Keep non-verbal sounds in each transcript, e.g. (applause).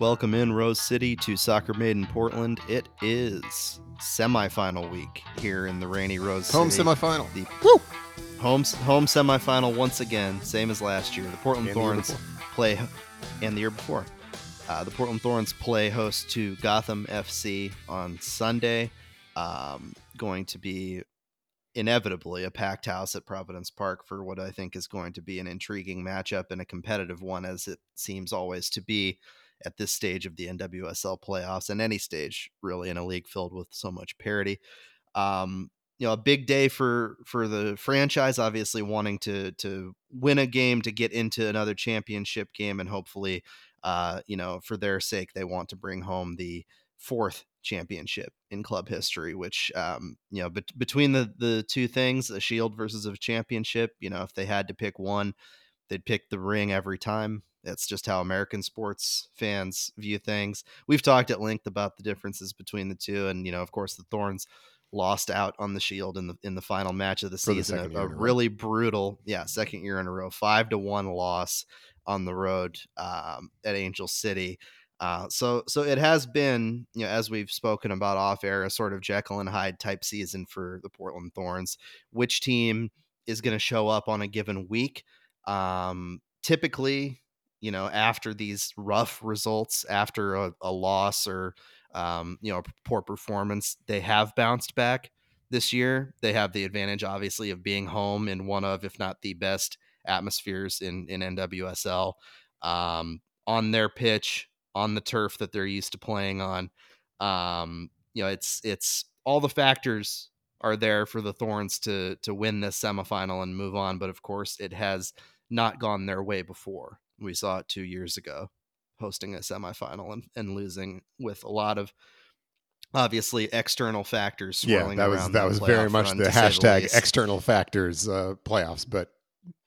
Welcome in Rose City to Soccer Made in Portland. It is semifinal week here in the rainy Rose Home City. semifinal. The Woo! home home semifinal once again, same as last year. The Portland And Thorns before. play, and the year before, uh, the Portland Thorns play host to Gotham FC on Sunday. Um, going to be inevitably a packed house at Providence Park for what I think is going to be an intriguing matchup and a competitive one, as it seems always to be at this stage of the NWSL playoffs and any stage really in a league filled with so much parity. Um, you know, a big day for for the franchise, obviously wanting to to win a game to get into another championship game, and hopefully, uh, you know, for their sake, they want to bring home the fourth championship in club history. Which, um, you know, bet- between the the two things, a shield versus a championship, you know, if they had to pick one, they'd pick the ring every time. That's just how American sports fans view things. We've talked at length about the differences between the two, and you know, of course, the Thorns lost out on the Shield in the in the final match of the For the season. second A, a really brutal, yeah, second year in a row, five to one loss on the road um, at Angel City. Uh, so so it has been, you know, as we've spoken about off air, a sort of Jekyll and Hyde type season for the Portland Thorns. Which team is going to show up on a given week? Um, typically, you know, after these rough results, after a, a loss or um, you know, poor performance, they have bounced back this year. They have the advantage, obviously, of being home in one of, if not the best atmospheres in in NWSL. Um, on their pitch, on the turf that they're used to playing on. Um, you know, it's it's all the factors are there for the Thorns to to win this semifinal and move on. But of course, it has not gone their way before. We saw it two years ago, hosting a semifinal and, and losing with a lot of obviously external factors. Yeah, that was around that was very much run, the say the hashtag external factors uh, playoffs, but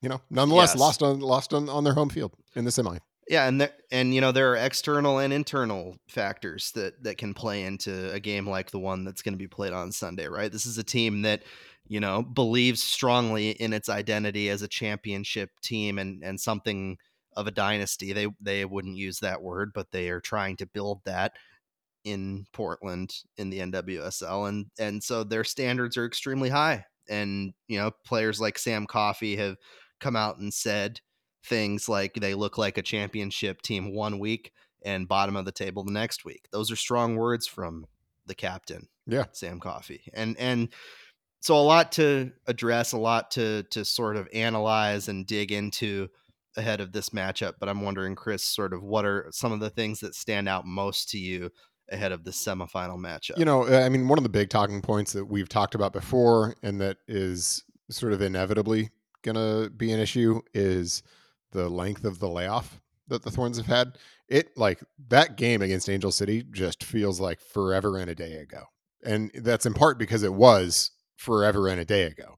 you know, nonetheless, Yes. lost on lost on, on their home field in the semi. Yeah, and there, and you know there are external and internal factors that that can play into a game like the one that's going to be played on Sunday, right? This is a team that you know believes strongly in its identity as a championship team and and something of a dynasty. They they wouldn't use that word, but they are trying to build that in Portland in the NWSL and and so their standards are extremely high and you know players like Sam Coffey have come out and said things like they look like a championship team one week and bottom of the table the next week. Those are strong words from the captain, Yeah. Sam Coffey. And and so a lot to address, a lot to to sort of analyze and dig into ahead of this matchup, but I'm wondering Chris sort of what are some of the things that stand out most to you ahead of the semifinal matchup? You know, I mean, one of the big talking points that we've talked about before, and that is sort of inevitably going to be an issue, is the length of the layoff that the Thorns have had. It like that game against Angel City just feels like forever and a day ago, and that's in part because it was forever and a day ago.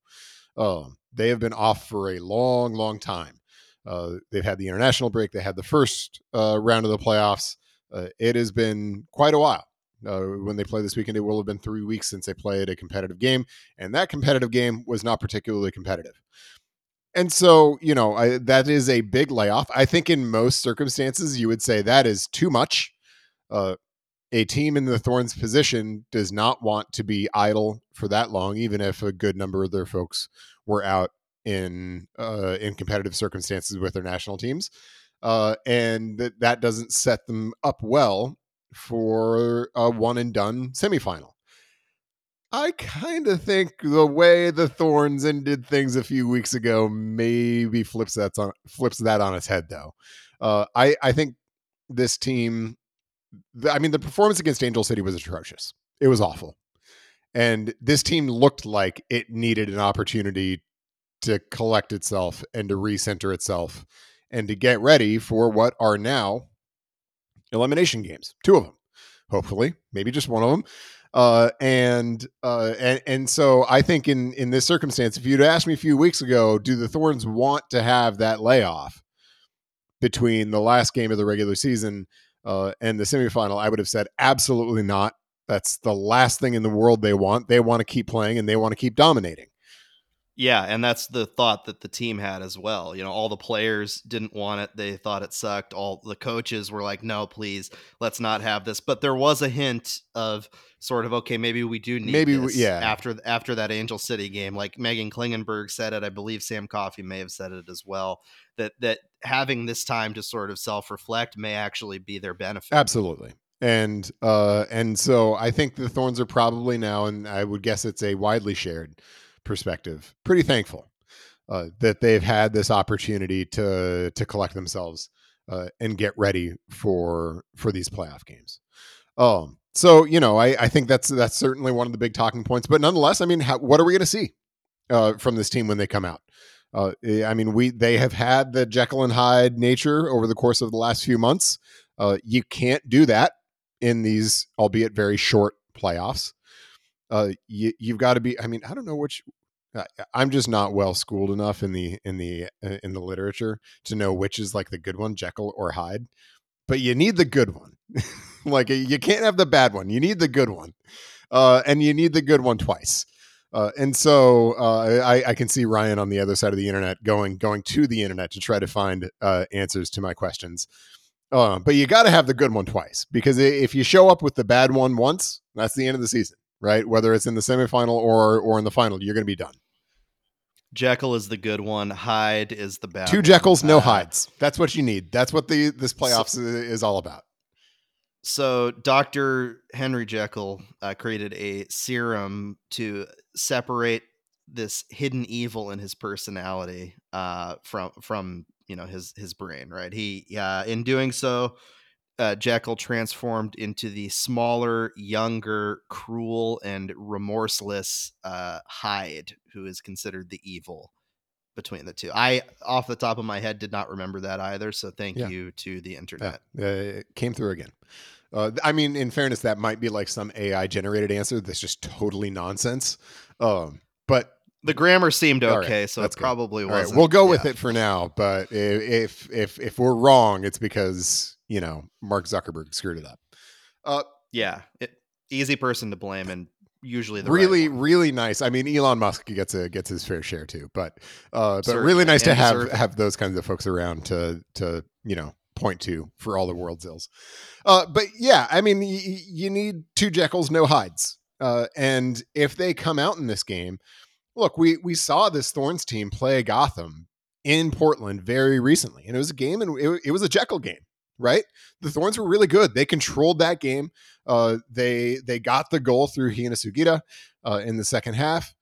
Um, they have been off for a long, long time. Uh, they've had the international break. They had the first uh, round of the playoffs. Uh, it has been quite a while. Uh, when they play this weekend, it will have been three weeks since they played a competitive game, and that competitive game was not particularly competitive. And so, you know, I, that is a big layoff. I think in most circumstances, you would say that is too much. Uh, a team in the Thorns position does not want to be idle for that long, even if a good number of their folks were out in uh, in competitive circumstances with their national teams, uh, and that that doesn't set them up well for a one and done semifinal. I kind of think the way the Thorns ended things a few weeks ago maybe flips that on flips that on its head, though. Uh, I I think this team. I mean, the performance against Angel City was atrocious. It was awful, and this team looked like it needed an opportunity to collect itself and to recenter itself and to get ready for what are now elimination games. Two of them, hopefully, maybe just one of them. Uh, and uh, and and so I think in in this circumstance, if you'd asked me a few weeks ago, do the Thorns want to have that layoff between the last game of the regular season uh, and the semifinal? I would have said absolutely not. That's the last thing in the world they want. They want to keep playing and they want to keep dominating. Yeah, and that's the thought that the team had as well. You know, all the players didn't want it. They thought it sucked. All the coaches were like, "No, please, let's not have this." But there was a hint of sort of, okay, maybe we do need Maybe we- yeah. after after that Angel City game. Like Meghan Klingenberg said it. I believe Sam Coffey may have said it as well. That that having this time to sort of self reflect may actually be their benefit. Absolutely. And uh and so I think the Thorns are probably now, and I would guess it's a widely shared perspective, pretty thankful uh, that they've had this opportunity to to collect themselves uh, and get ready for for these playoff games. Um, so you know, I, I think that's that's certainly one of the big talking points. But nonetheless, I mean, how, what are we going to see uh, from this team when they come out? Uh, I mean, we they have had the Jekyll and Hyde nature over the course of the last few months. Uh, you can't do that in these, albeit very short playoffs. Uh, you, you've got to be. I mean, I don't know which. I'm just not well schooled enough in the in the uh, in the literature to know which is like the good one, Jekyll or Hyde. But you need the good one. (laughs) like you can't have the bad one. You need the good one, uh, and you need the good one twice. Uh, and so uh, I, I, can see Ryan on the other side of the internet going going to the internet to try to find uh, answers to my questions. Uh, but you got to have the good one twice because if you show up with the bad one once, that's the end of the season, right? Whether it's in the semifinal or or in the final, you're going to be done. Jekyll is the good one. Hyde is the bad. Two one. Jekylls, no Uh, Hydes. That's what you need. That's what the this playoffs is all about. So Dr. Henry Jekyll uh, created a serum to separate this hidden evil in his personality uh, from from you know his his brain. Right. He uh, in doing so, uh, Jekyll transformed into the smaller, younger, cruel, and remorseless uh, Hyde, who is considered the evil between the two. I, off the top of my head, did not remember that either. So thank Yeah. you to the internet. Yeah, uh, it came through again. Uh, I mean, in fairness, that might be like some AI generated answer that's just totally nonsense. Um, but The grammar seemed All right, okay, so it that's good. probably all right, wasn't. we'll go with yeah. it for now. But if if if we're wrong, it's because you know Mark Zuckerberg screwed it up. Uh, Yeah, it, easy person to blame, and usually the right really, one. really nice. I mean, Elon Musk gets a gets his fair share too, but uh, but Certainly, really nice to have have those kinds of folks around to to you know point to for all the world's ills. Uh, but yeah, I mean, y- you need two Jekylls, no Hydes, uh, and if they come out in this game, look, we we saw this Thorns team play Gotham in Portland very recently, and it was a game, and it, it was a Jekyll game. Right, the Thorns were really good. They controlled that game. Uh, they they got the goal through Hina Sugita uh, in the second half.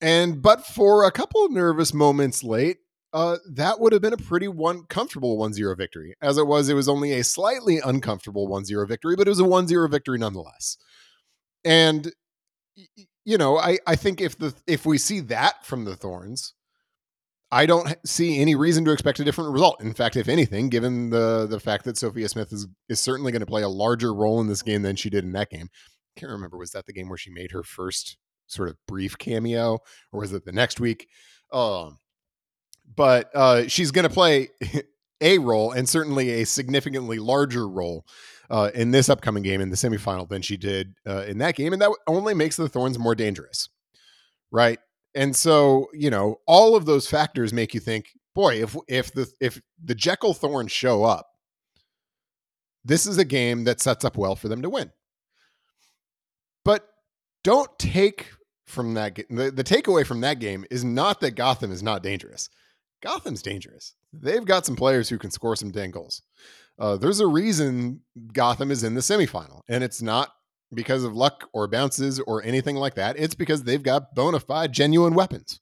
And but for a couple nervous moments late, uh, that would have been a pretty one comfortable 1-0 victory. As it was, it was only a slightly uncomfortable 1-0 victory, but it was a 1-0 victory nonetheless. And you know, I I think if the if we see that from the Thorns, I don't see any reason to expect a different result. In fact, if anything, given the the fact that Sophia Smith is is certainly going to play a larger role in this game than she did in that game. I can't remember was that the game where she made her first sort of brief cameo, or was it the next week? Um, but uh, she's going to play (laughs) a role and certainly a significantly larger role uh, in this upcoming game in the semifinal than she did uh, in that game, and that only makes the Thorns more dangerous, right? And so, you know, all of those factors make you think, boy, if if the if the Jekyll Thorns show up, this is a game that sets up well for them to win. But don't take from that the, the takeaway from that game is not that Gotham is not dangerous. Gotham's dangerous. They've got some players who can score some dang goals. Uh, there's a reason Gotham is in the semifinal, and it's not because of luck or bounces or anything like that. It's because they've got bona fide, genuine weapons.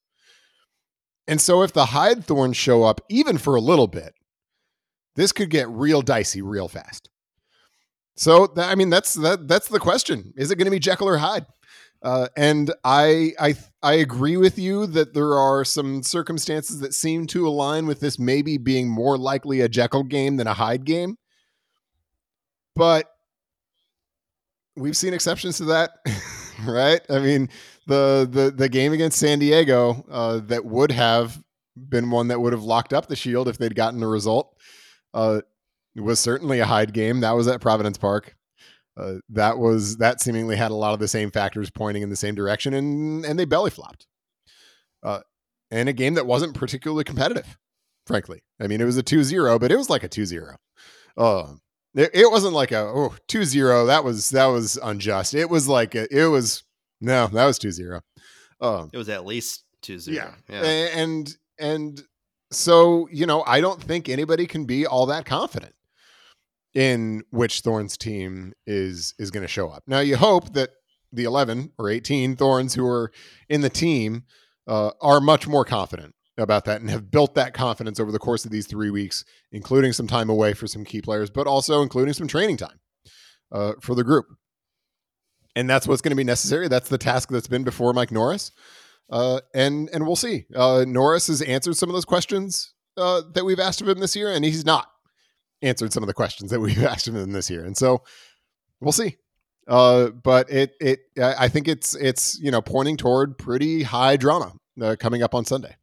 And so if the Hyde Thorns show up even for a little bit, this could get real dicey real fast. So that, I mean, that's that. That's the question: Is it going to be Jekyll or Hyde? Uh, and I, I, I agree with you that there are some circumstances that seem to align with this maybe being more likely a Jekyll game than a Hyde game. But we've seen exceptions to that, (laughs) right? I mean, the the the game against San Diego uh, that would have been one that would have locked up the Shield if they'd gotten a result. Uh, was certainly a Hyde game. That was at Providence Park. Uh, that was that seemingly had a lot of the same factors pointing in the same direction, and and they belly flopped. Uh, in a game that wasn't particularly competitive, frankly. I mean, it was a 2 0, but it was like a 2 0. Um, it, wasn't like a oh 2 0. That was that was unjust. It was like a, it was no, that was 2 0. Um, it was at least 2 0. Yeah. yeah. And and so, you know, I don't think anybody can be all that confident in which Thorns team is is going to show up. Now, you hope that the 11 or 18 Thorns who are in the team uh, are much more confident about that and have built that confidence over the course of these three weeks, including some time away for some key players, but also including some training time uh, for the group. And that's what's going to be necessary. That's the task that's been before Mike Norris. Uh, and and we'll see. Uh, Norris has answered some of those questions uh, that we've asked of him this year, and he's not answered some of the questions that we've (laughs) asked of him this year. And so we'll see. Uh, but it it I think it's it's you know pointing toward pretty high drama uh, coming up on Sunday.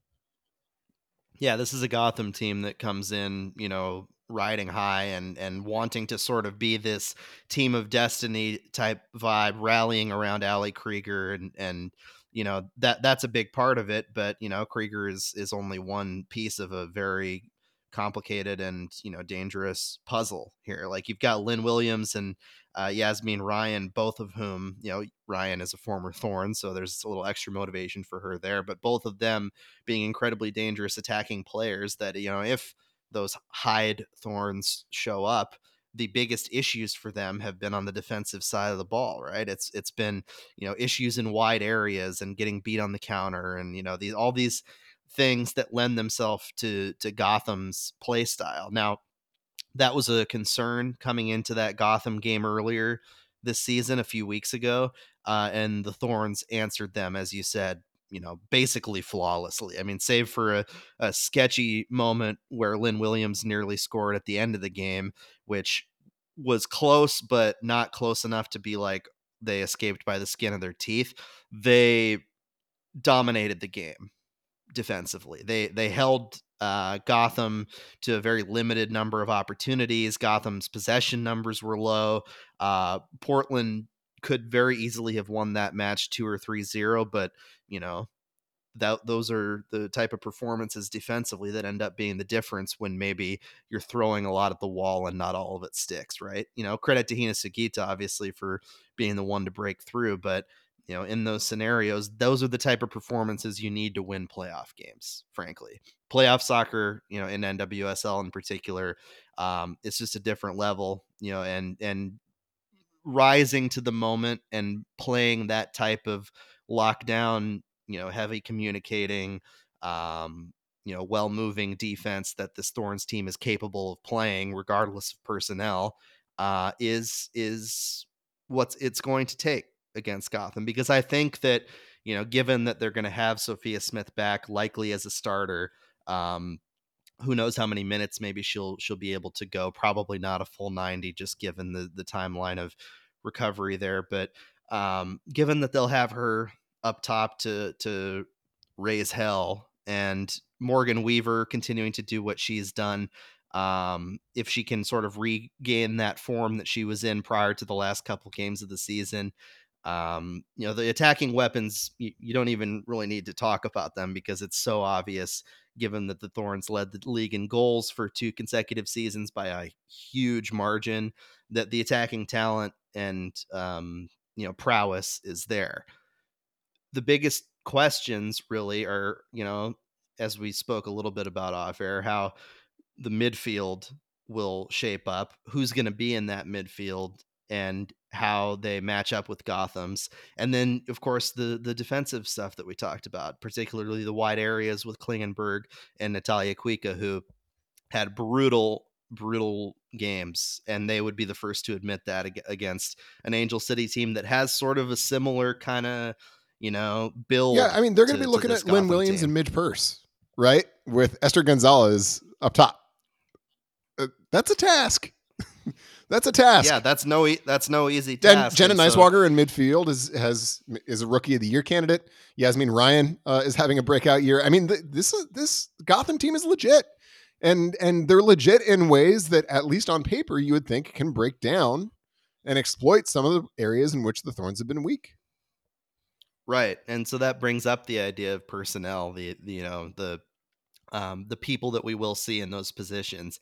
Yeah, this is a Gotham team that comes in, you know, riding high and and wanting to sort of be this team of destiny type vibe, rallying around Ali Krieger and and you know that that's a big part of it. But you know, Krieger is is only one piece of a very complicated and you know dangerous puzzle here. Like you've got Lynn Williams and uh, Yazmeen Ryan, both of whom, you know, Ryan is a former Thorn, so there's a little extra motivation for her there. But both of them being incredibly dangerous attacking players that, you know, if those Hyde Thorns show up, the biggest issues for them have been on the defensive side of the ball, right? It's it's been, you know, issues in wide areas and getting beat on the counter and, you know, these all these things that lend themselves to to Gotham's play style. Now, that was a concern coming into that Gotham game earlier this season, a few weeks ago. Uh, and the Thorns answered them, as you said, you know, basically flawlessly. I mean, save for a, a sketchy moment where Lynn Williams nearly scored at the end of the game, which was close, but not close enough to be like they escaped by the skin of their teeth. They dominated the game defensively. They they held uh, Gotham to a very limited number of opportunities. Gotham's possession numbers were low. Uh, Portland could very easily have won that match two or three zero, but you know that those are the type of performances defensively that end up being the difference when maybe you're throwing a lot at the wall and not all of it sticks, right? You know, credit to Hina Sugita obviously for being the one to break through, but you know, in those scenarios, those are the type of performances you need to win playoff games, frankly. Playoff soccer, you know, in NWSL in particular, um, it's just a different level, you know, and and rising to the moment and playing that type of lockdown, you know, heavy communicating, um, you know, well moving defense that this Thorns team is capable of playing, regardless of personnel, uh, is is what's it's going to take against Gotham because I think that you know, given that they're going to have Sophia Smith back likely as a starter, um, who knows how many minutes maybe she'll she'll be able to go. Probably not a full ninety, just given the the timeline of recovery there. But um, given that they'll have her up top to to raise hell and Morgan Weaver continuing to do what she's done um, if she can sort of regain that form that she was in prior to the last couple games of the season um, you know, the attacking weapons, you, you, don't even really need to talk about them because it's so obvious, given that the Thorns led the league in goals for two consecutive seasons by a huge margin, that the attacking talent and, um, you know, prowess is there. The biggest questions really are, you know, as we spoke a little bit about off air, how the midfield will shape up, who's going to be in that midfield, and how they match up with Gotham's. And then, of course, the the defensive stuff that we talked about, particularly the wide areas with Klingenberg and Natalia Kuikka, who had brutal, brutal games. And they would be the first to admit that against an Angel City team that has sort of a similar kind of, you know, build. Yeah, I mean, they're going to be looking at Lynn Williams team. and Midge Purce, right? With Esther Gonzalez up top. Uh, that's a task. (laughs) That's a task. Yeah, that's no e- that's no easy task. Jenna so. in midfield is has is a rookie of the year candidate. Yazmeen Ryan uh, is having a breakout year. I mean, th- this is this Gotham team is legit, and and they're legit in ways that at least on paper you would think can break down and exploit some of the areas in which the Thorns have been weak. Right. And so that brings up the idea of personnel, the, the you know, the um, the people that we will see in those positions.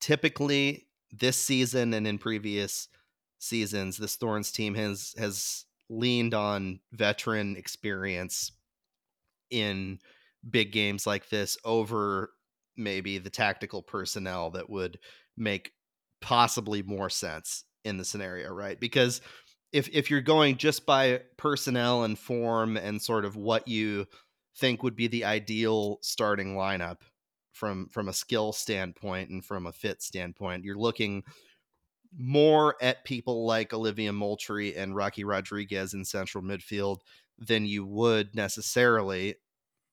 Typically, this season and in previous seasons, this Thorns team has has leaned on veteran experience in big games like this over maybe the tactical personnel that would make possibly more sense in the scenario, right? Because if if you're going just by personnel and form and sort of what you think would be the ideal starting lineup from from a skill standpoint and from a fit standpoint, you're looking more at people like Olivia Moultrie and Rocky Rodriguez in central midfield than you would necessarily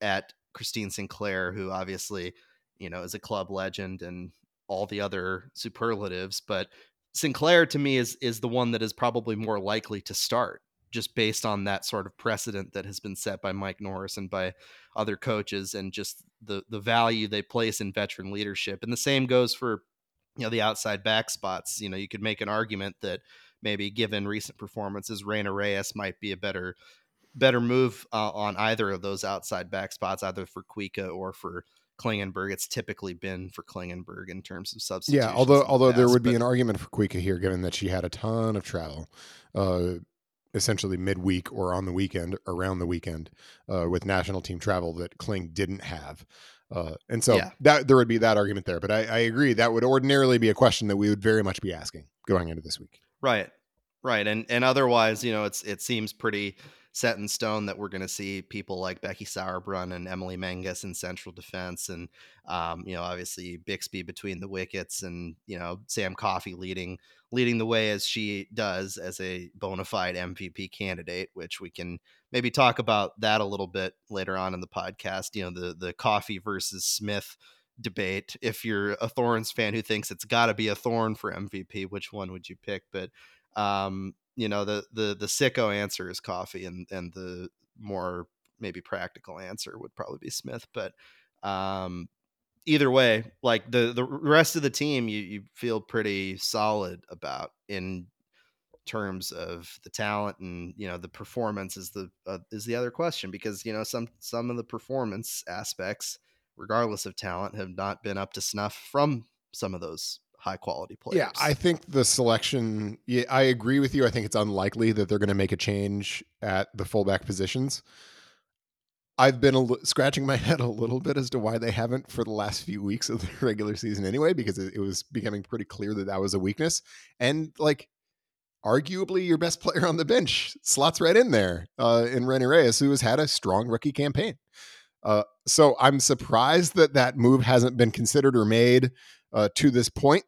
at Christine Sinclair, who obviously, you know, is a club legend and all the other superlatives. But Sinclair to me is is the one that is probably more likely to start just based on that sort of precedent that has been set by Mike Norris and by other coaches and just the the value they place in veteran leadership. And the same goes for you know the outside back spots. You know, you could make an argument that maybe given recent performances, Reyna Reyes might be a better better move uh, on either of those outside back spots, either for Kuikka or for Klingenberg. It's typically been for Klingenberg in terms of substitution. Yeah, although although past, there would be an argument for Kuikka here, given that she had a ton of travel, uh, essentially midweek or on the weekend, around the weekend, uh, with national team travel that Kling didn't have. Uh, and so yeah. that there would be that argument there. But I, I agree that would ordinarily be a question that we would very much be asking going into this week. Right, right, and and otherwise, you know, it's it seems pretty set in stone that we're going to see people like Becky Sauerbrunn and Emily Menges in central defense, and um, you know, obviously Bixby between the wickets, and you know, Sam Coffey leading leading the way as she does as a bona fide MVP candidate, which we can maybe talk about that a little bit later on in the podcast. You know, the the Coffey versus Smith debate. If you're a Thorns fan who thinks it's got to be a Thorn for MVP, which one would you pick? But um, you know the the the sicko answer is Coffey and and the more maybe practical answer would probably be smith but um either way like the the rest of the team you you feel pretty solid about in terms of the talent and you know the performance is the uh, is the other question because you know some some of the performance aspects regardless of talent have not been up to snuff from some of those high quality players. Yeah, I think the selection. Yeah, I agree with you. I think it's unlikely that they're going to make a change at the fullback positions. I've been a, scratching my (laughs) head a little bit as to why they haven't for the last few weeks of the (laughs) regular season anyway, because it, it was becoming pretty clear that that was a weakness. And like, arguably your best player on the bench slots right in there uh, in Reyna Reyes, who has had a strong rookie campaign. Uh, so I'm surprised that that move hasn't been considered or made uh, to this point.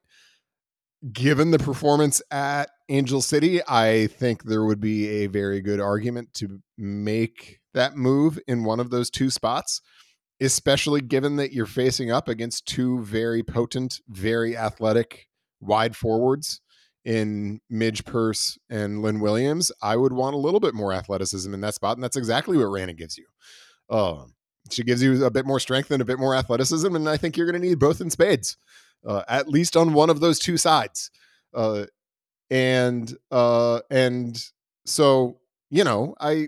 Given the performance at Angel City, I think there would be a very good argument to make that move in one of those two spots, especially given that you're facing up against two very potent, very athletic wide forwards in Midge Purce and Lynn Williams. I would want a little bit more athleticism in that spot, and that's exactly what Reyna gives you. Um, she gives you a bit more strength and a bit more athleticism, and I think you're going to need both in spades uh, at least on one of those two sides. Uh, and uh, and so you know, I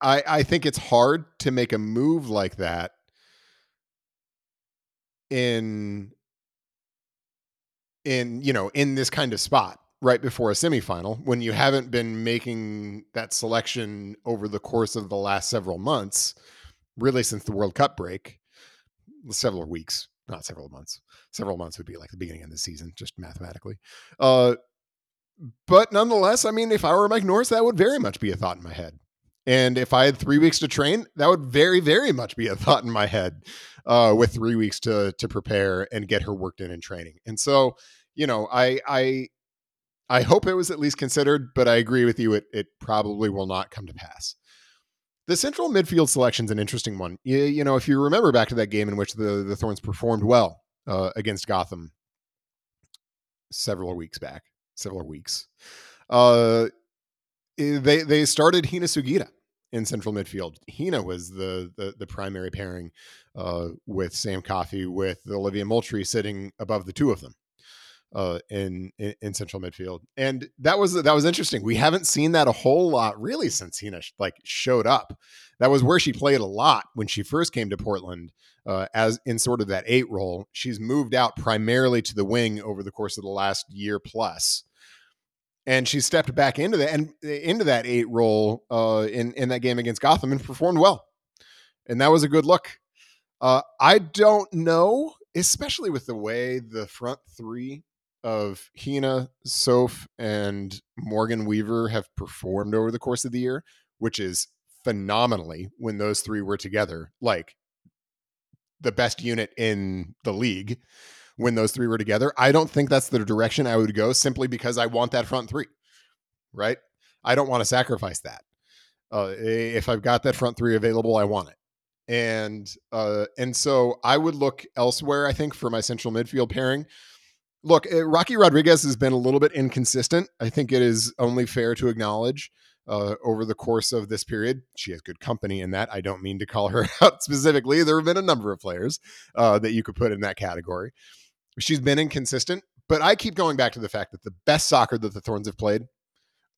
I I think it's hard to make a move like that in in you know in this kind of spot right before a semifinal when you haven't been making that selection over the course of the last several months really since the world cup break several weeks not several months. Several months would be like the beginning of the season, just mathematically. Uh, but nonetheless, I mean, if I were Mike Norris, that would very much be a thought in my head. And if I had three weeks to train, that would very, very much be a (laughs) thought in my head. Uh, with three weeks to to prepare and get her worked in in training, and so you know, I I I hope it was at least considered, but I agree with you. It it probably will not come to pass. The central midfield selection is an interesting one. You, you, know, if you remember back to that game in which the, the Thorns performed well uh, against Gotham several weeks back, several weeks, uh, eh, they they started Hina Sugita in central midfield. Hina was the the, the primary pairing uh, with Sam Coffey, with Olivia Moultrie sitting above the two of them. Uh, in, in, in central midfield, and that was that was interesting. We haven't seen that a whole lot really since Hina like showed up. That was where she played a lot when she first came to Portland, uh, as in sort of that eight role. She's moved out primarily to the wing over the course of the last year plus, and she stepped back into that and into that eight role uh, in in that game against Gotham and performed well, and that was a good look. Uh, I don't know, especially with the way the front three of Hina, Soph, and Morgan Weaver have performed over the course of the year, which is phenomenally when those three were together, like the best unit in the league when those three were together. I don't think that's the direction I would go simply because I want that front three, right? I don't want to sacrifice that. Uh, if I've got that front three available, I want it. And uh, and so I would look elsewhere. I think for my central midfield pairing, look, uh, Rocky Rodriguez has been a little bit inconsistent. I think it is only fair to acknowledge uh, over the course of this period. She has good company in that. I don't mean to call her (laughs) out specifically. There have been a number of players uh, that you could put in that category. She's been inconsistent, but I keep going back to the fact that the best soccer that the Thorns have played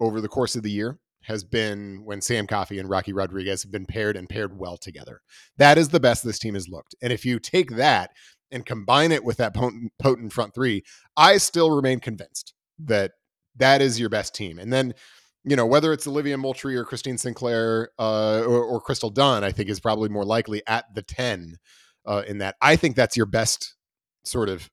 over the course of the year has been when Sam Coffey and Rocky Rodriguez have been paired and paired well together. That is the best this team has looked. And if you take that and combine it with that potent, potent front three, I still remain convinced that that is your best team. And then you know, whether it's Olivia Moultrie or Christine Sinclair uh, or, or, Crystal Dunn, I think is probably more likely at the 10 uh, in that. I think that's your best sort of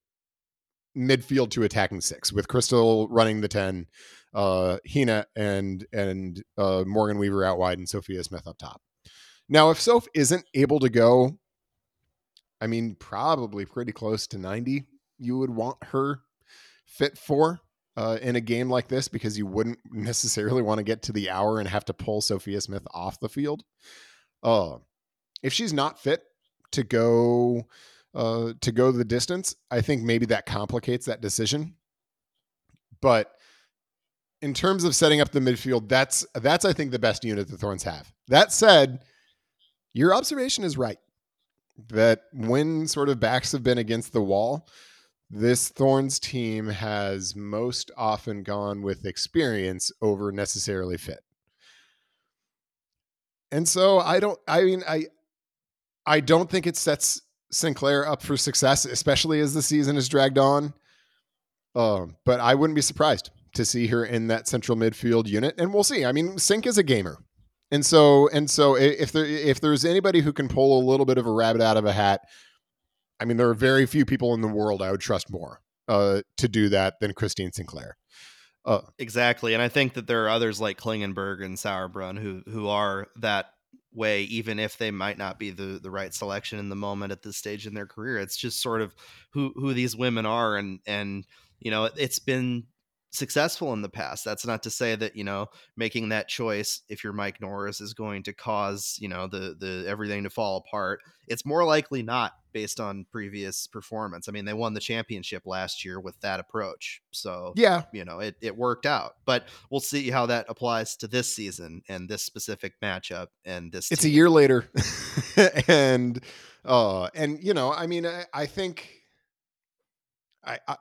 midfield to attacking six with Crystal running the 10, uh, Hina and, and uh, Morgan Weaver out wide and Sophia Smith up top. Now, if Soph isn't able to go, I mean, probably pretty close to 90, you would want her fit for uh, in a game like this because you wouldn't (laughs) necessarily want to get to the hour and have to pull Sophia Smith off the field. Uh, if she's not fit to go uh, to go the distance, I think maybe that complicates that decision. But in terms of setting up the midfield, that's that's I think the best unit the Thorns have. That said, your observation is right that when sort of backs have been against the wall, this Thorns team has most often gone with experience over necessarily fit. And so I don't I mean I I don't think it sets Sinclair up for success, especially as the season is dragged on. Um, but I wouldn't be surprised to see her in that central midfield unit, and we'll see. I mean, Sinc is a gamer, and so and so if there if there's anybody who can pull a little bit of a rabbit out of a hat I mean, there are very few people in the world I would trust more uh, to do that than Christine Sinclair. Uh, exactly, and I think that there are others like Klingenberg and Sauerbrunn who who are that way, even if they might not be the the right selection in the moment at this stage in their career. It's just sort of who who these women are, and and you know, it's been successful in the past. That's not to say that you know making that choice if you're Mike Norris is going to cause you know the the everything to fall apart. It's more likely not based on previous performance. I mean, they won the championship last year with that approach, so yeah, you know it it worked out. But we'll see how that applies to this season and this specific matchup and this. It's team. a year later, (laughs) and uh, and you know, I mean, I, I think. I, I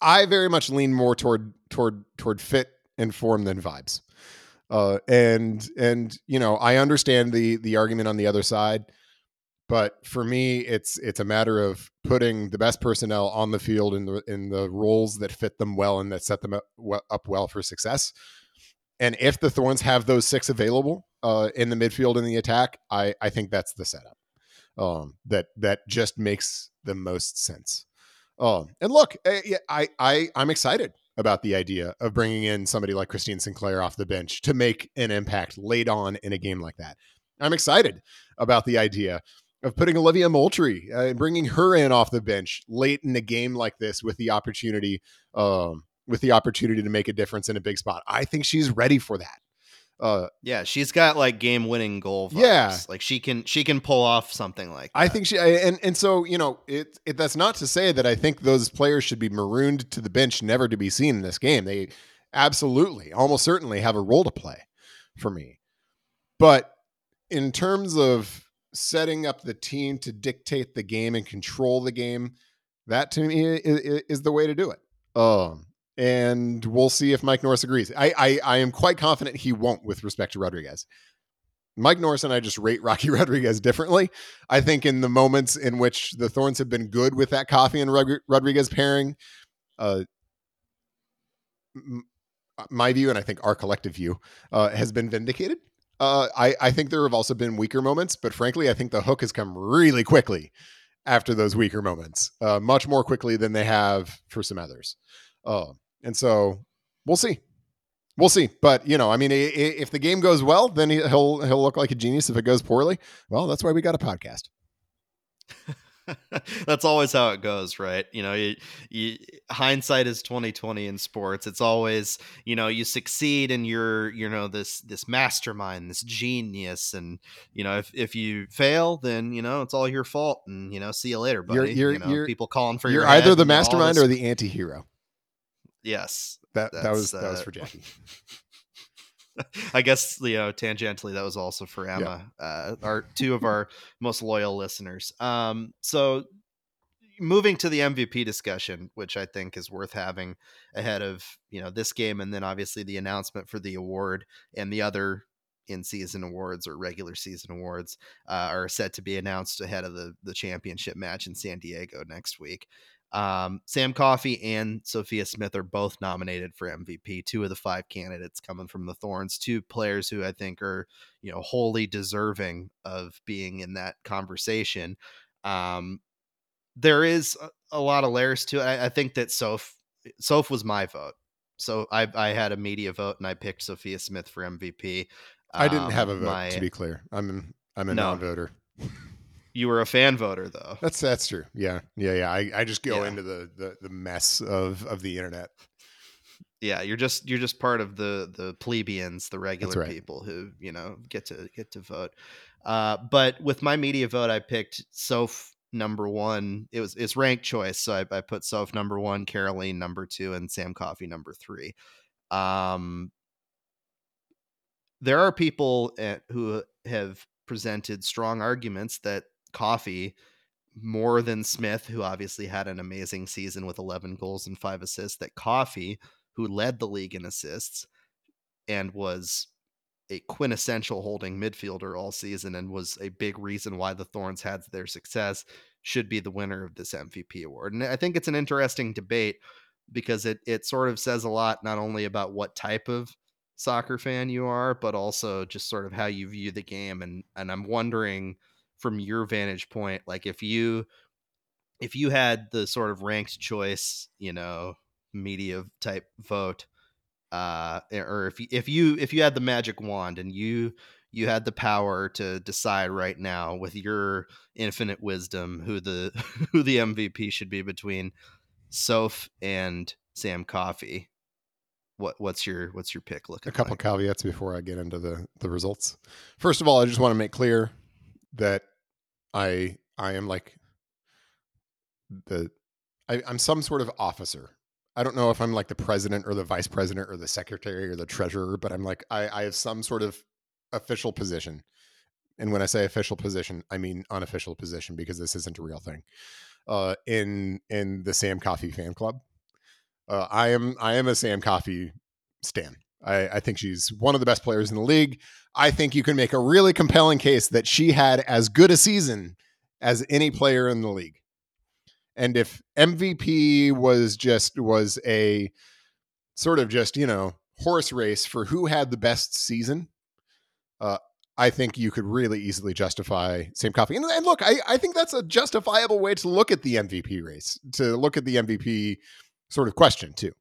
I very much lean more toward toward toward fit and form than vibes. Uh, and and you know, I understand the the argument on the other side, but for me, it's it's a matter of putting the best personnel on the field in the in the roles that fit them well and that set them up, well for success. And if the Thorns have those six available uh, in the midfield and the attack, I I think that's the setup. Um, that that just makes the most sense. Oh, and look, eh, I, I, I'm excited about the idea of bringing in somebody like Christine Sinclair off the bench to make an impact late on in a game like that. I'm excited about the idea of putting Olivia Moultrie uh, and bringing her in off the bench late in a game like this with the opportunity, um, with the opportunity to make a difference in a big spot. I think she's ready for that. Uh, yeah, she's got like game winning goal. Vibes. Yeah, like she can she can pull off something like. That. I think she and and so you know it, it. That's not to say that I think those players should be marooned to the bench, never to be seen in this game. They absolutely, almost certainly, have a role to play for me. But in terms of setting up the team to dictate the game and control the game, that to me is, is the way to do it. Um, and we'll see if Mike Norris agrees. I, I I am quite confident he won't with respect to Rodriguez. Mike Norris and I just rate Rocky (laughs) Rodriguez differently. I think in the moments in which the Thorns have been good with that Coffey and Rodriguez pairing, uh, my view, and I think our collective view, uh, has been vindicated. Uh, I, I think there have also been weaker moments, but frankly, I think the hook has come really quickly after those weaker moments, uh, much more quickly than they have for some others. Uh, and so we'll see. We'll see, but you know, I mean, if the game goes well, then he'll he'll look like a genius. If it goes poorly, well, that's why we got a podcast. (laughs) that's always how it goes, right? You know, you, you, hindsight is twenty twenty in sports. It's always you know you succeed and you're you know this this mastermind, this genius, and you know if, if you fail, then you know it's all your fault, and you know see you later, buddy. You're, you're, you know, you're people calling for you're your either the mastermind or the anti-hero. Yes, that that was uh, that was for Jackie. (laughs) I guess you know tangentially that was also for Emma, yeah. uh, our two of (laughs) our most loyal listeners. Um, so moving to the MVP discussion, which I think is worth having ahead of you know this game, and then obviously the announcement for the award and the other in season awards or regular season awards uh, are set to be announced ahead of the the championship match in San Diego next week. Um, Sam Coffey and Sophia Smith are both nominated for MVP. Two of the five candidates coming from the Thorns. Two players who I think are, you know, wholly deserving of being in that conversation. Um, there is a, a, lot of layers to it. I, I think that Soph Soph was my vote. So I I had a media vote and I picked Sophia Smith for MVP. Um, I didn't have a um, vote my, to be clear. I'm I'm a no. non-voter. (laughs) You were a fan voter, though. That's that's true. Yeah, yeah, yeah. I, I just go yeah. into the, the the mess of of the internet. Yeah, you're just you're just part of the the plebeians, the regular right. people who you know get to get to vote. Uh, but with my media vote, I picked Soph number one. It was it's ranked choice, so I, I put Soph number one, Kerolin number two, and Sam Coffey number three. Um, there are people at, who have presented strong arguments that Coffey more than Smith, who obviously had an amazing season with 11 goals and five assists, that Coffey, who led the league in assists and was a quintessential holding midfielder all season and was a big reason why the Thorns had their success, should be the winner of this MVP award. And I think it's an interesting debate because it it sort of says a lot not only about what type of soccer fan you are, but also just sort of how you view the game. And and I'm wondering from your vantage point like if you if you had the sort of ranked choice you know media type vote uh or if you, if you if you had the magic wand and you you had the power to decide right now with your infinite wisdom who the (laughs) who the MVP should be between Soph and Sam Coffey. What what's your what's your pick looking? A couple like? caveats before I get into the the results. First of all, I just want to make clear that I I am like the I, I'm some sort of officer. I don't know if I'm like the president or the vice president or the secretary or the treasurer, but I'm like I, I have some sort of official position. And when I say official position, I mean unofficial position because this isn't a real thing. Uh, in in the Sam Coffey fan club, uh, I am I am a Sam Coffey stan. I, I, think she's one of the best players in the league. I think you can make a really compelling case that she had as good a season as any player in the league. And if MVP was just was a sort of just, you know, horse race for who had the best season, uh, I think you could really easily justify Sam Coffey. And, and look, I, I think that's a justifiable way to look at the MVP race, to look at the MVP sort of question too.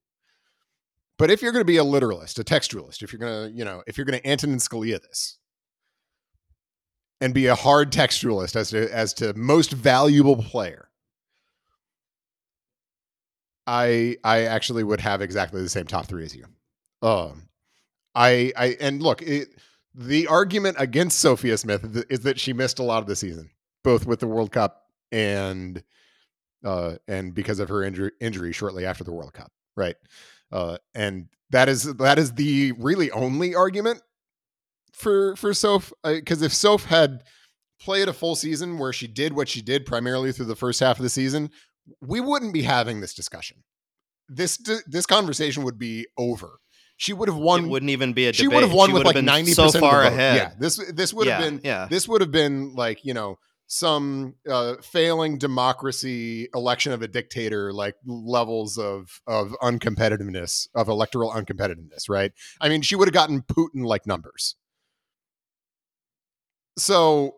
But if you're going to be a literalist, a textualist, if you're going to, you know, if you're going to Antonin Scalia this and be a hard textualist as to as to most valuable player, I I actually would have exactly the same top three as you. Um, I I and look, it, the argument against Sophia Smith is that she missed a lot of the season, both with the World Cup and uh and because of her injury injury shortly after the World Cup, right? Uh, and that is that is the really only argument for for Soph because uh, if Soph had played a full season where she did what she did primarily through the first half of the season, we wouldn't be having this discussion. this this conversation would be over. She would have won. It wouldn't even be a she would have won She with like ninety so far of the vote. ahead. Yeah, this this would have been yeah. this would have been like you know some uh, failing democracy election of a dictator like levels of of uncompetitiveness of electoral uncompetitiveness right? I mean she would have gotten putin like numbers. So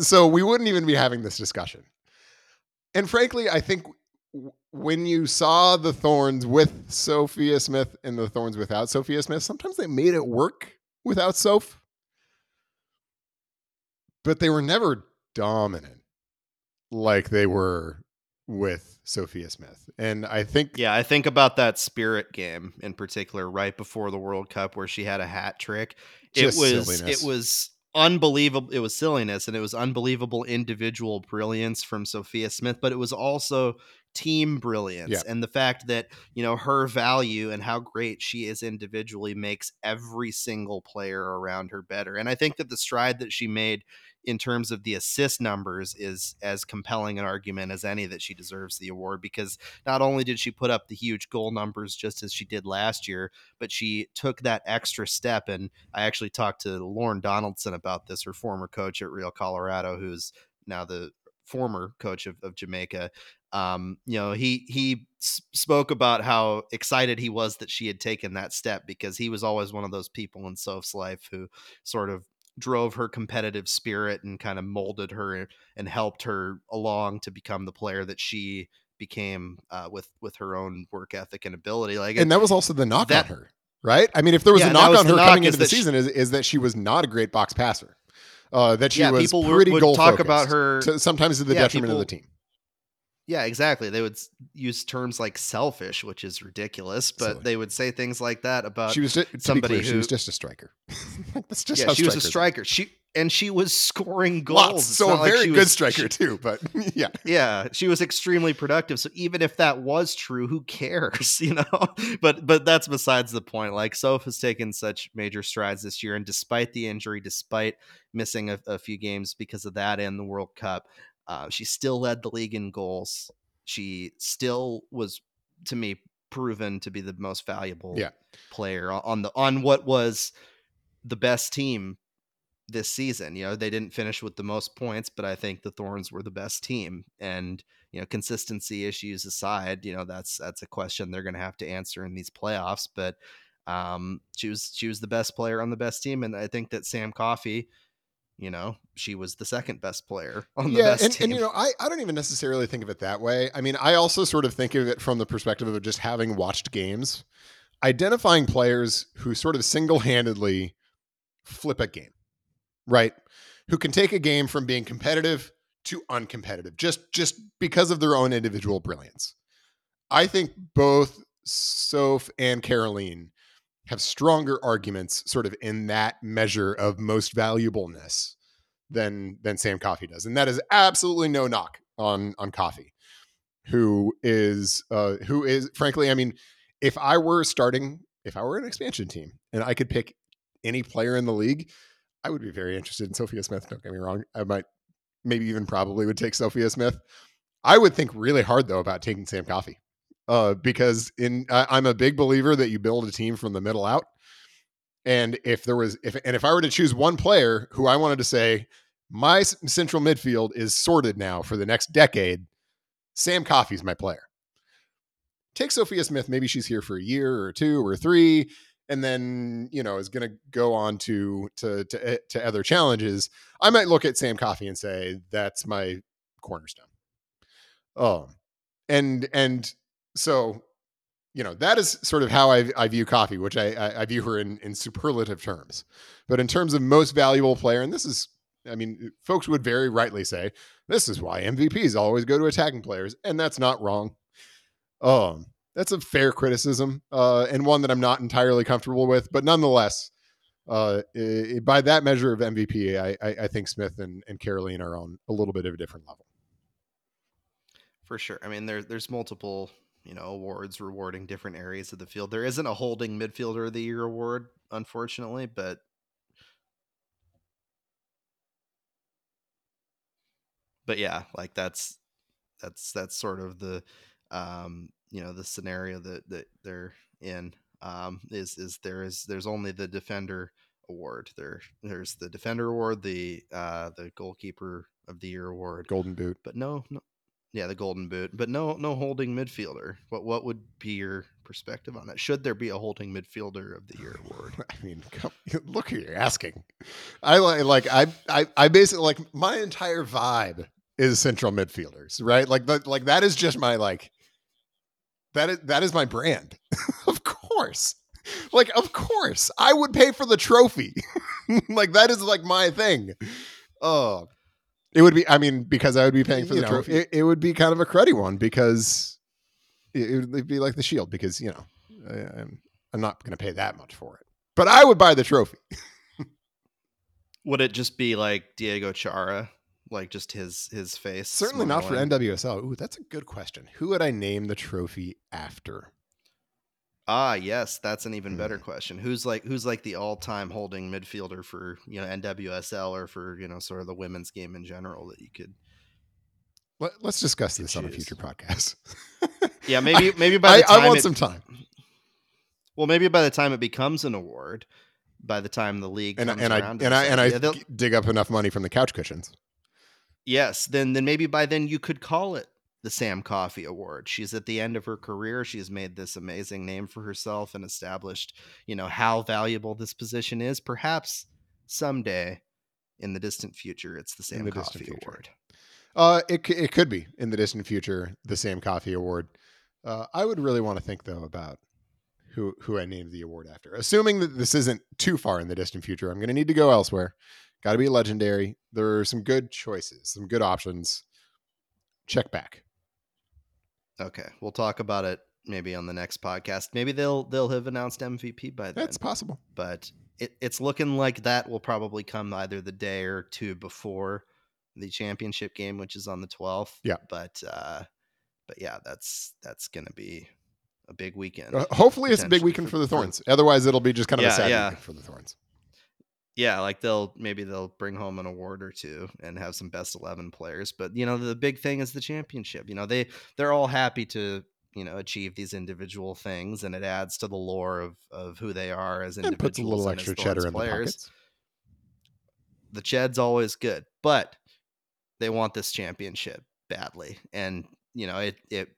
so we wouldn't even be having this discussion. And frankly i think when you saw the thorns with sophia smith and the thorns without sophia smith sometimes they made it work without soph but they were never dominant like they were with Sophia Smith. And I think Yeah, I think about that Spirit game in particular, right before the World Cup, where she had a hat trick. It was silliness. it was unbelievable. It was silliness, and it was unbelievable individual brilliance from Sophia Smith, but it was also team brilliance Yeah. and the fact that you know her value and how great she is individually makes every single player around her better and i think that the stride that she made in terms of the assist numbers is as compelling an argument as any that she deserves the award because not only did she put up the huge goal numbers just as she did last year, but she took that extra step. And I actually talked to Lorne Donaldson about this, her former coach at Real Colorado, who's now the former coach of, of Jamaica. Um, you know, he he spoke about how excited he was that she had taken that step because he was always one of those people in Soph's life who sort of drove her competitive spirit and kind of molded her and helped her along to become the player that she became uh, with with her own work ethic and ability. Like, and that was also the knock that- on her, right? I mean, if there was Yeah, a knock was on her knock coming into the she- season is, is that she was not a great box passer. Uh, that she yeah, was people pretty would goal talk about focused, her. to, sometimes to the Yeah, detriment of the team. Yeah, exactly. They would use terms like selfish, which is ridiculous, but Silly. they would say things like that about she was just, somebody clear, she was just a striker. (laughs) That's just yeah, how she was a strikers are. striker. She and she was scoring goals. Lots, so a like very good was- striker she- too. But (laughs) yeah, yeah, she was extremely productive. So even if that was true, who cares, (laughs) you know? But but that's besides the point. Like Soph has taken such major strides this year, and despite the injury, despite missing a, a few games because of that and the World Cup, uh, she still led the league in goals. She still was, to me, proven to be the most valuable Yeah. player on the on what was the best team this season. You know, they didn't finish with the most points, but I think the Thorns were the best team. And you know, consistency issues aside, you know, that's that's a question they're going to have to answer in these playoffs. But um, she was she was the best player on the best team, and I think that Sam Coffey, you know, she was the second best player (laughs) on the yeah, best and, team. and you know, I, I don't even necessarily think of it that way. I mean, I also sort of think of it from the perspective of just having watched games, identifying players who sort of single handedly flip a game, right? Who can take a game from being competitive to uncompetitive just just because of their own individual brilliance. I think both Soph and Caroline have stronger arguments sort of in that measure of most valuableness than than Sam Coffey does. And that is absolutely no knock on on Coffey, who is uh who is frankly, I mean, if I were starting, if I were an expansion team and I could pick any player in the league, I would be very interested in Sophia Smith. Don't get me wrong. I might maybe even probably would take Sophia Smith. I would think really hard though about taking Sam Coffey. Uh, because in I, I'm a big believer that you build a team from the middle out. And if there was if and if I were to choose one player who I wanted to say my central midfield is sorted now for the next decade, Sam Coffey's my player. Take Sophia Smith, maybe she's here for a year or two or three, and then you know is going to go on to to to eh, to other challenges. I might look at Sam Coffey and say that's my cornerstone. Um, and and so you know that is sort of how I, I view Coffey, which I, I, I view her in, in superlative terms. But in terms of most valuable player, and this is, I mean, folks would very rightly say this is why MVPs always go to attacking players, and that's not wrong. Um, that's a fair criticism, uh, and one that I'm not entirely comfortable with, but nonetheless, uh, i- by that measure of MVP, I, I, I think Smith and, and Caroline are on a little bit of a different level. for sure. I mean, there, there's multiple, you know, awards rewarding different areas of the field. There isn't a holding midfielder of the year award, unfortunately, but but yeah, like that's that's that's sort of the um, you know the scenario that that they're in um, is is there is there's only the defender award. There there's the defender award, the uh, the goalkeeper of the year award, Golden Boot. but no, no, yeah, the golden boot, but no no holding midfielder. What what would be your perspective on that? Should there be a holding midfielder of the year award? (sighs) I mean, come, (laughs) look who you're asking. I like I I I basically like my entire vibe is central midfielders, right? Like that like that is just my like that is that is my brand. (laughs) of course. Like of course. I would pay for the trophy. (laughs) like that is like my thing. Oh. It would be I mean because I would be paying for You the know, trophy. It, it would be kind of a cruddy one because it, it would be like the shield because, you know, I, I'm I'm not going to pay that much for it. But I would buy the trophy. (laughs) Would it just be like Diego Chara, like just his his face? Certainly not for smiling? NWSL. Ooh, that's a good question. Who would I name the trophy after? Ah, yes, that's an even better Hmm. question. Who's like who's like the all time holding midfielder for you know NWSL or for you know sort of the women's game in general that you could? Let, us discuss this on a future podcast. Yeah, (laughs) maybe maybe by I, the time I want it- some time, Well, maybe by the time it becomes an award, by the time the league and and I and I and I idea, they'll- dig up enough money from the couch cushions. yes, then then maybe by then you could call it the Sam Coffey Award. She's at the end of her career. She's made this amazing name for herself and established, you know, how valuable this position is. Perhaps someday in the distant future, it's the Sam the future. Award. Uh, it it could be in the distant future the Sam Coffey Award. Uh, I would really want to think though about who who I named the award after. Assuming that this isn't too far in the distant future, I'm going to need to go elsewhere. Got to be legendary. There are some good choices, some good options. Check back. Okay, we'll talk about it maybe on the next podcast. Maybe they'll they'll have announced MVP by then. That's possible. but it, it's looking like that will probably come either the day or two before the championship game, which is on the 12th. Yeah. But uh but yeah, that's that's gonna be a big weekend. Uh, hopefully, it's a big weekend for- for the Thorns. Otherwise, it'll be just kind of a Yeah, sad yeah. weekend for the Thorns. Yeah, like they'll maybe they'll bring home an award or two and have some best 11 players, but you know, the big thing is the championship. You know, they they're all happy to you know achieve these individual things and it adds to the lore of of who they are as And individuals puts a little and extra cheddar in the players. pockets. the Ched's always good, but they want this championship badly. And, you know, it, it,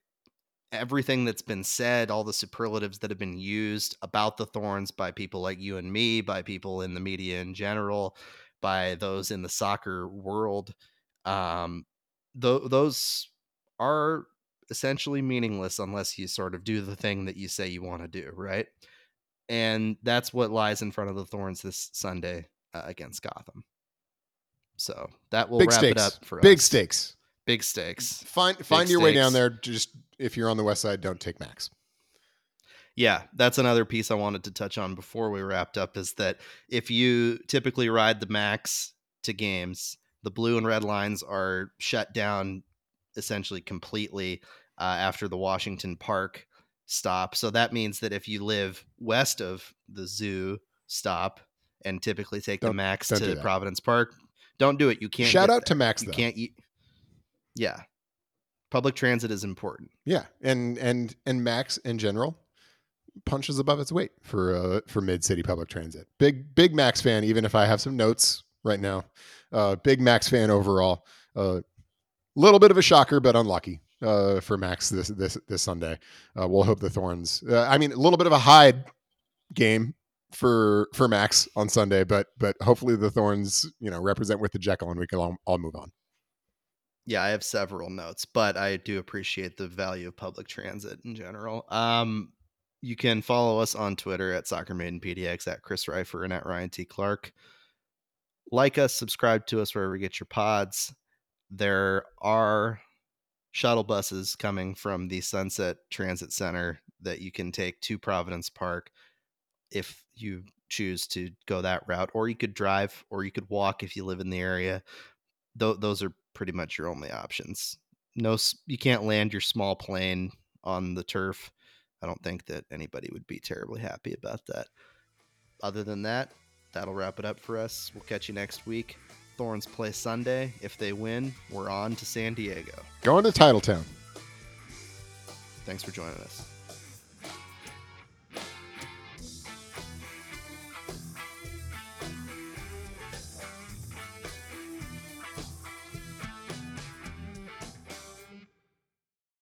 everything that's been said, all the superlatives that have been used about the Thorns by people like you and me, by people in the media in general, by those in the soccer world, um, th- those are essentially meaningless unless you sort of do the thing that you say you want to do, right? And that's what lies in front of the Thorns this Sunday uh, against Gotham. So that will Big wrap stakes. it up for Big us. stakes. Big stakes. Find find your way down there. Just if you're on the west side, don't take Max. Yeah, that's another piece I wanted to touch on before we wrapped up is that if you typically ride the max to games, the blue and red lines are shut down essentially completely uh, after the Washington Park stop. So that means that if you live west of the zoo stop and typically take the Don't- max to. Providence Park, don't do it. You can't Shout out to. Max You though. can't eat. Yeah. Public transit is important. Yeah, and and and Max in general punches above its weight for uh, for mid city public transit. Big big Max fan. Even if I have some notes right now, uh, big Max fan overall. A uh, little bit of a shocker, but unlucky uh, for Max this this this Sunday. Uh, we'll hope the Thorns. Uh, I mean, a little bit of a Hyde game for for Max on Sunday, but but hopefully the Thorns you know represent with the Jekyll, and we can all, all move on. Yeah, I have several notes, but I do appreciate the value of public transit in general. Um, you can follow us on Twitter at Soccer Made in PDX at Chris Reifer and at Ryan T. Clark. Like us, subscribe to us wherever you get your pods. There are shuttle buses coming from the Sunset Transit Center that you can take to Providence Park if you choose to go that route, or you could drive, or you could walk if you live in the area. Th- those are pretty much your only options. No, you can't land your small plane on the turf. I don't think that anybody would be terribly happy about that. Other than that, that'll wrap it up for us. We'll catch you next week. Thorns play Sunday. If they win, we're on to San Diego. Going to Titletown. Thanks for joining us.